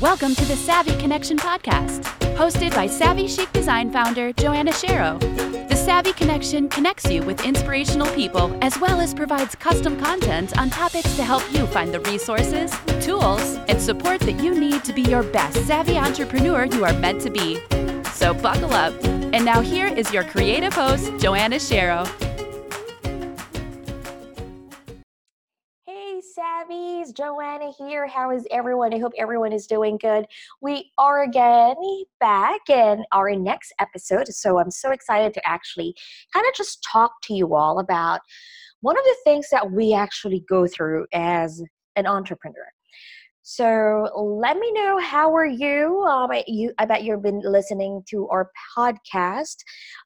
Welcome to the Savvy Connection podcast, hosted by Savvy Chic Design founder Joanna Shero. The Savvy Connection connects you with inspirational people as well as provides custom content on topics to help you find the resources, tools, and support that you need to be your best savvy entrepreneur you are meant to be. So buckle up. And now here is your creative host, Joanna Shero. Savvies, Joanna here. How is everyone? I hope everyone is doing good. We are again back in our next episode. So I'm so excited to actually kind of just talk to you all about one of the things that we actually go through as an entrepreneur. So let me know how are you? Um, you I bet you've been listening to our podcast.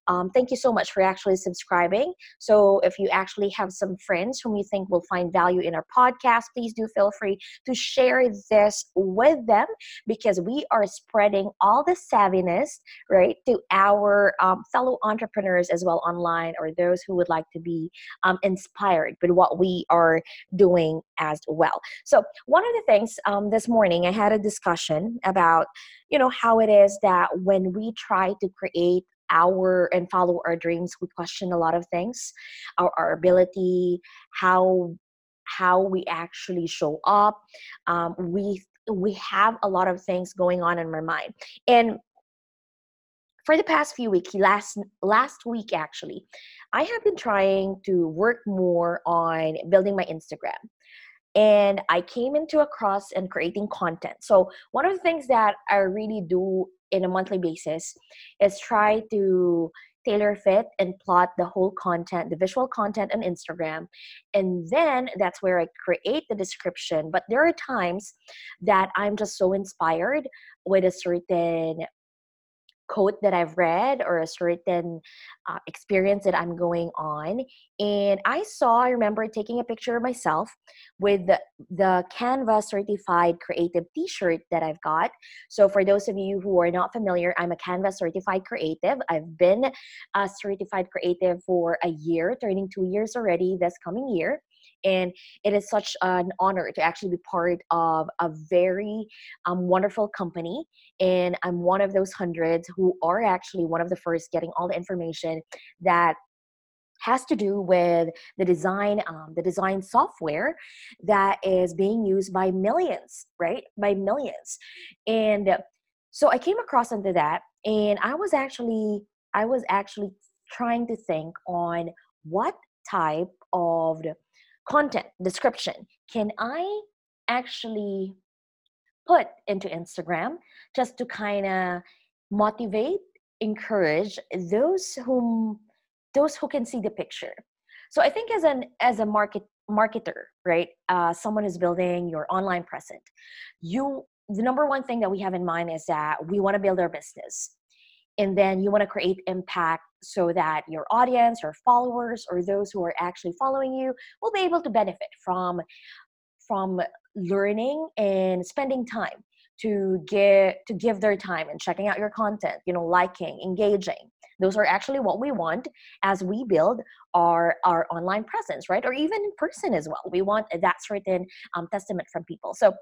Um, thank you so much for actually subscribing. So if you actually have some friends whom you think will find value in our podcast, please do feel free to share this with them because we are spreading all the savviness right to our um, fellow entrepreneurs as well online or those who would like to be um, inspired by what we are doing as well. So one of the things um, this morning, I had a discussion about, you know, how it is that when we try to create our and follow our dreams, we question a lot of things, our, our ability, how how we actually show up. Um, we we have a lot of things going on in my mind, and for the past few weeks last last week actually i have been trying to work more on building my instagram and I came into a cross and creating content. So one of the things that I really do in a monthly basis is try to tailor fit and plot the whole content, the visual content on Instagram. And then that's where I create the description. But there are times that I'm just so inspired with a certain quote that I've read or a certain uh, experience that I'm going on. And I saw, I remember taking a picture of myself with the, the Canva certified creative t shirt that I've got. So, for those of you who are not familiar, I'm a Canva certified creative. I've been a certified creative for a year, turning two years already this coming year and it is such an honor to actually be part of a very um, wonderful company and i'm one of those hundreds who are actually one of the first getting all the information that has to do with the design um, the design software that is being used by millions right? By millions. And so i came across into that and i was actually i was actually trying to think on what type of content description can I actually put into Instagram just to kind of motivate, encourage those whom those who can see the picture. So I think as an as a market marketer, right, uh, someone who's building your online presence, you the number one thing that we have in mind is that we want to build our business and then you want to create impact so that your audience or followers or those who are actually following you will be able to benefit from from learning and spending time to get to give their time and checking out your content you know liking engaging. Those are actually what we want as we build our our online presence right? Or even in person as well. We want that certain um, testament from people. So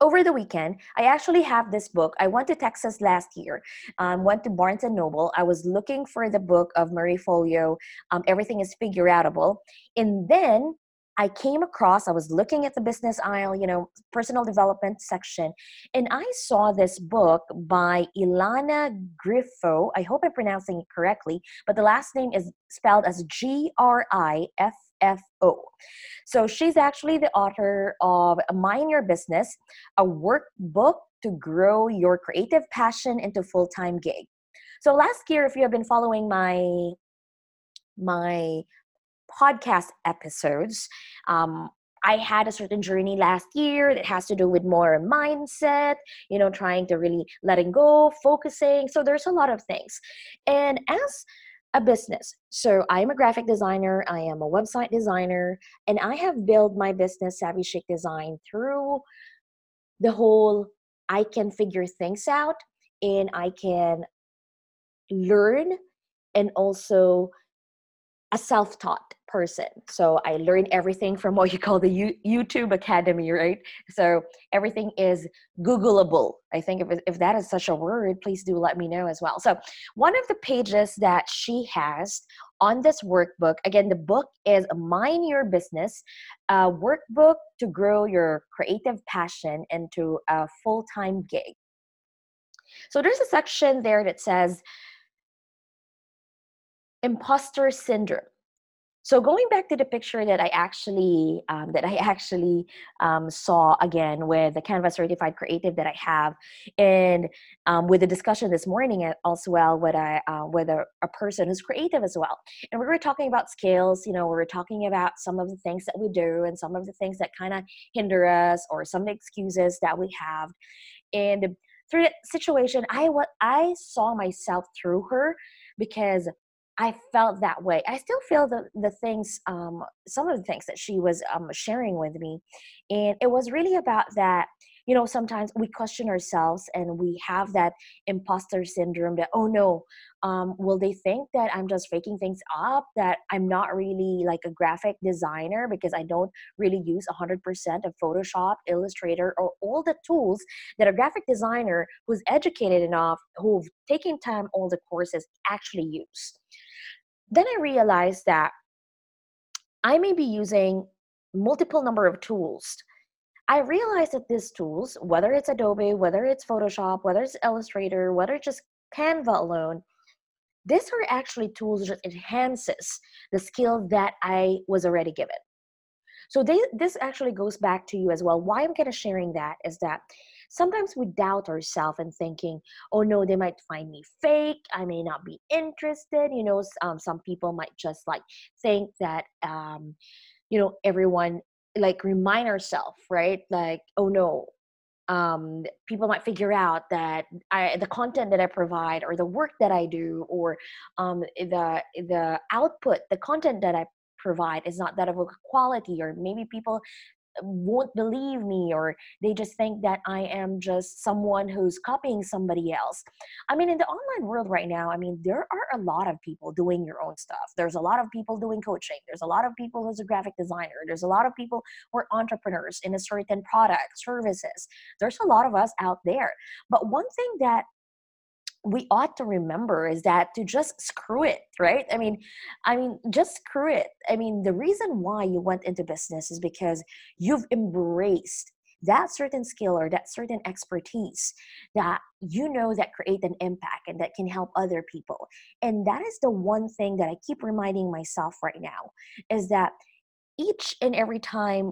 over the weekend i actually have this book. I went to texas last year um, went to barnes and noble. I was looking for the book of Marie Forleo um, everything is figure outable and then i came across i was looking at the business aisle you know personal development section and i saw this book by ilana griffo. I hope i'm pronouncing it correctly but the last name is spelled as g-r-i-f FO. So she's actually the author of Mind Your Business, a workbook to grow your creative passion into full-time gig. So last year, if you have been following my my podcast episodes, um, I had a certain journey last year that has to do with more mindset, you know, trying to really letting go, focusing. So there's a lot of things. And as a business. So I am a graphic designer, I am a website designer, and I have built my business Savvy Chic Design through the whole I can figure things out and I can learn and also a self-taught person. So I learned everything from what you call the U- YouTube Academy, right? So everything is Googleable. I think if, if that is such a word, please do let me know as well. So one of the pages that she has on this workbook, again, the book is Mind Your Business, a workbook to grow your creative passion into a full time gig. So there's a section there that says imposter syndrome. So going back to the picture that i actually um, that i actually um, saw again with the Canva's certified creative that i have and um, with the discussion this morning as well with a uh, with a, a, person who's creative as well. And we were talking about skills you know we were talking about some of the things that we do and some of the things that kind of hinder us or some excuses that we have. And through that situation i what i saw myself through her because I felt that way. I still feel the the things, um, some of the things that she was um, sharing with me, and it was really about that. You know, sometimes we question ourselves and we have that imposter syndrome that oh no, um, will they think that I'm just faking things up? That I'm not really like a graphic designer because I don't really use 100% of Photoshop, Illustrator, or all the tools that a graphic designer who's educated enough, who've taken time all the courses actually use then I realized that I may be using multiple number of tools. I realized that these tools, whether it's Adobe, whether it's Photoshop, whether it's Illustrator, whether it's just Canva alone, these are actually tools that enhances the skill that I was already given. So they, this actually goes back to you as well. Why I'm kind of sharing that is that sometimes we doubt ourselves and thinking, oh no, they might find me fake. I may not be interested. You know, um, some people might just like think that, um, you know, everyone like remind ourselves, right? Like, oh no, um, people might figure out that I, the content that I provide or the work that I do or um, the the output, the content that I provide is not that of a quality or maybe people won't believe me or they just think that I am just someone who's copying somebody else. I mean, in the online world right now, I mean, there are a lot of people doing your own stuff. There's a lot of people doing coaching. There's a lot of people who's a graphic designer. There's a lot of people who are entrepreneurs in a certain product, services. There's a lot of us out there. But one thing that we ought to remember is that to just screw it right? I mean i mean just screw it. I mean the reason why you went into business is because you've embraced that certain skill or that certain expertise that you know that create an impact and that can help other people. And that is the one thing that i keep reminding myself right now is that each and every time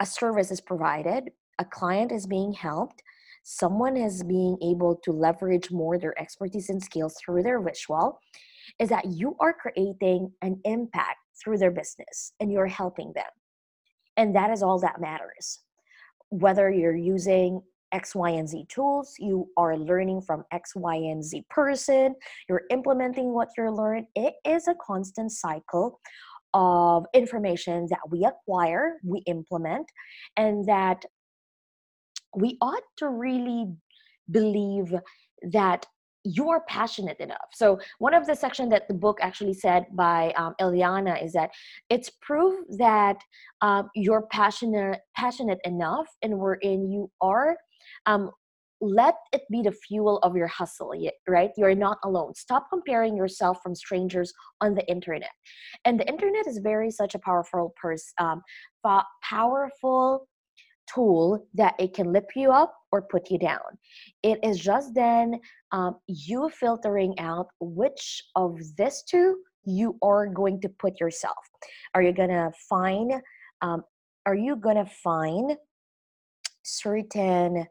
a service is provided a client is being helped someone is being able to leverage more their expertise and skills through their visual is that you are creating an impact through their business and you're helping them. And that is all that matters. Whether you're using X, Y, and Z tools, you are learning from X, Y, and Z person, you're implementing what you're learning. It is a constant cycle of information that we acquire, we implement, and that we ought to really believe that you're passionate enough. So one of the section that the book actually said by um, Eliana is that it's proof that um, you're passionate passionate enough, and wherein you are. Um, let it be the fuel of your hustle right you're not alone stop comparing yourself from strangers on the internet and the internet is very such a powerful person um, powerful tool that it can lift you up or put you down. It is just then um, you filtering out which of this two you are going to put yourself. Are you gonna find? Um, are you gonna find certain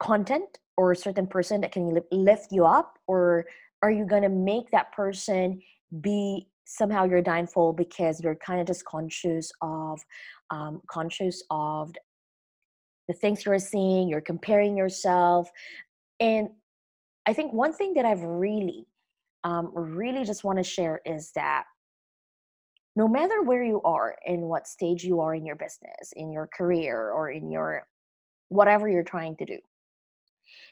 content or a certain person that can lift you up, or are you gonna make that person be somehow your downfall because you're kind of just conscious of um, conscious of the things you're seeing you're comparing yourself and i think one thing that i've really um, really just want to share is that no matter where you are in what stage you are in your business in your career or in your whatever you're trying to do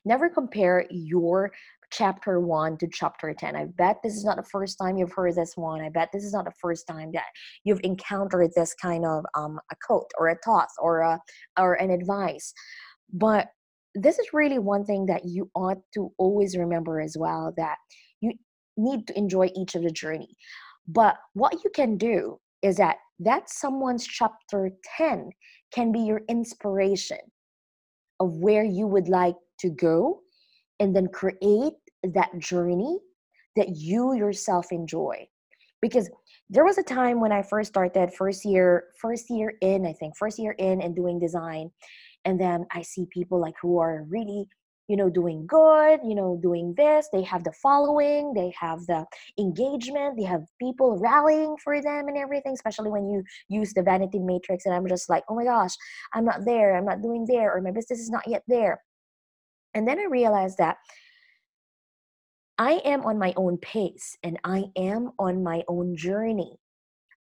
never compare your chapter 1 to chapter 10 i bet this is not the first time you've heard this one. I bet this is not the first time that you've encountered this kind of um, a quote or a thought or a or an advice. But this is really one thing that you ought to always remember as well that you need to enjoy each of the journey. But what you can do is that that someone's chapter 10 can be your inspiration of where you would like to go and then create that journey that you yourself enjoy. Because there was a time when i first started first year first year in i think first year in and doing design and then i see people like who are really you know doing good you know doing this they have the following they have the engagement they have people rallying for them and everything especially when you use the vanity metrics and i'm just like oh my gosh i'm not there i'm not doing there or my business is not yet there and then i realized that i am on my own pace and i am on my own journey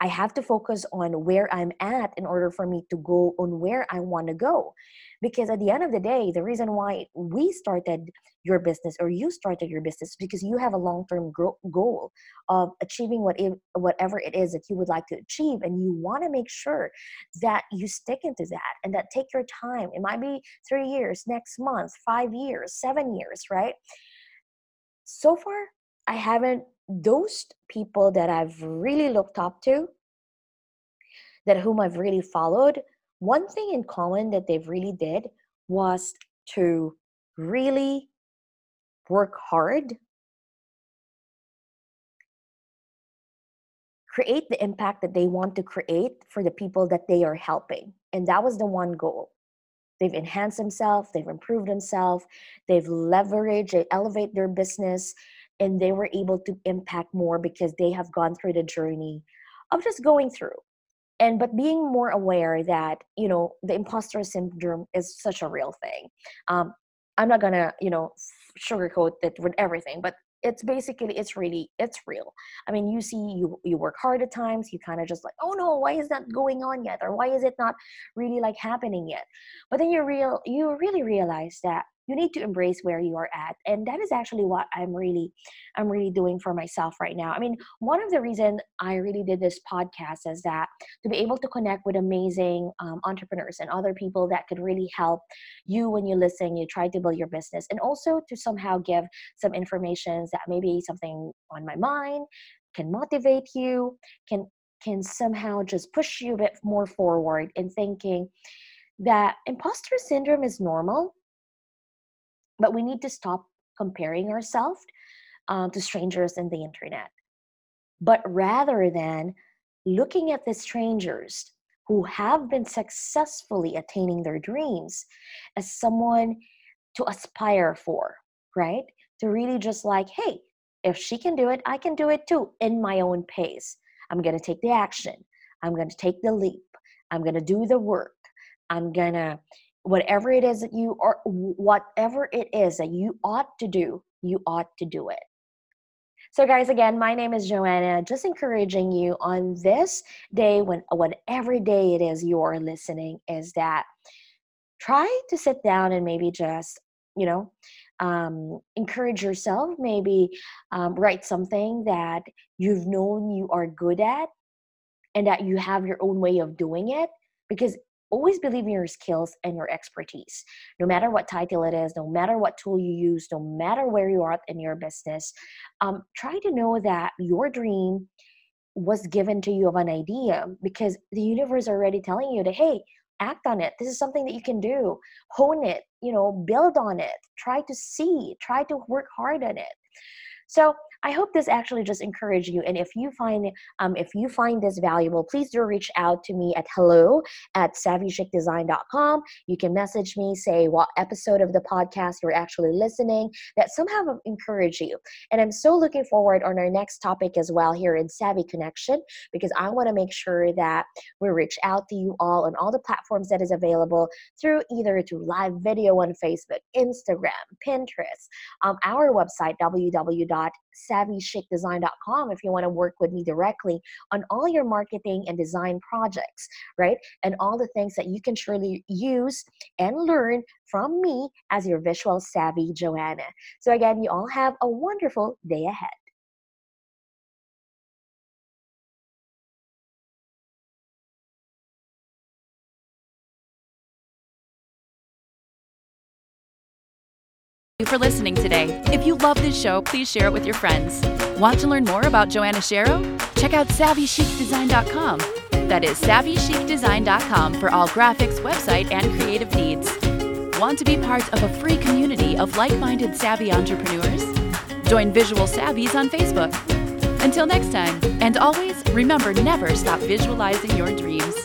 I have to focus on where I'm at in order for me to go on where I want to go. Because at the end of the day, the reason why we started your business or you started your business because you have a long-term goal of achieving whatever it is that you would like to achieve and you want to make sure that you stick into that and that take your time. It might be 3 years, next month, 5 years, 7 years, right? So far, I haven't those people that I've really looked up to, that whom I've really followed, one thing in common that they've really did was to really work hard, create the impact that they want to create for the people that they are helping. And that was the one goal. They've enhanced themselves, they've improved themselves, they've leveraged, they elevate their business, and they were able to impact more because they have gone through the journey of just going through. And but being more aware that you know the imposter syndrome is such a real thing. Um i'm not gonna you know sugarcoat it with everything but it's basically it's really it's real. I mean you see you you work hard at times you kind of just like oh no why is that going on yet? Or why is it not really like happening yet? But then you real you really realize that you need to embrace where you are at and that is actually what i'm really i'm really doing for myself right now. I mean one of the reason i really did this podcast is that to be able to connect with amazing um, entrepreneurs and other people that could really help you when you listen you try to build your business and also to somehow give some information that maybe something on my mind can motivate you can can somehow just push you a bit more forward in thinking that imposter syndrome is normal but we need to stop comparing ourselves um, to strangers in the internet. But rather than looking at the strangers who have been successfully attaining their dreams as someone to aspire for, right? To really just like, hey, if she can do it, I can do it too in my own pace. I'm going to take the action. I'm going to take the leap. I'm going to do the work. I'm going to whatever it is that you are whatever it is that you ought to do you ought to do it. So guys again my name is joanna just encouraging you on this day when whatever day it is you are listening is that try to sit down and maybe just you know um, encourage yourself maybe um, write something that you've known you are good at and that you have your own way of doing it because always believe in your skills and your expertise. No matter what title it is no matter what tool you use no matter where you are in your business um, try to know that your dream was given to you of an idea because the universe already telling you that hey act on it. This is something that you can do. Hone it you know build on it. Try to see try to work hard on it. So I hope this actually just encouraged you. And if you find um, if you find this valuable, please do reach out to me at hello at savvychicdesign.com. You can message me, say what episode of the podcast you're actually listening that somehow encourage you. And I'm so looking forward on our next topic as well here in Savvy Connection because I want to make sure that we reach out to you all on all the platforms that is available through either to live video on Facebook, Instagram, Pinterest, um, our website www savvychicdesign.com if you want to work with me directly on all your marketing and design projects, right? And all the things that you can truly use and learn from me as your visual savvy Joanna. So, again, you all have a wonderful day ahead. You for listening today. If you love this show, please share it with your friends. Want to learn more about Joanna Shero? Check out SavvyChicDesign.com. That is SavvyChicDesign.com for all graphics, website, and creative needs. Want to be part of a free community of like minded savvy entrepreneurs? Join Visual Savvies on Facebook. Until next time, and always remember never stop visualizing your dreams.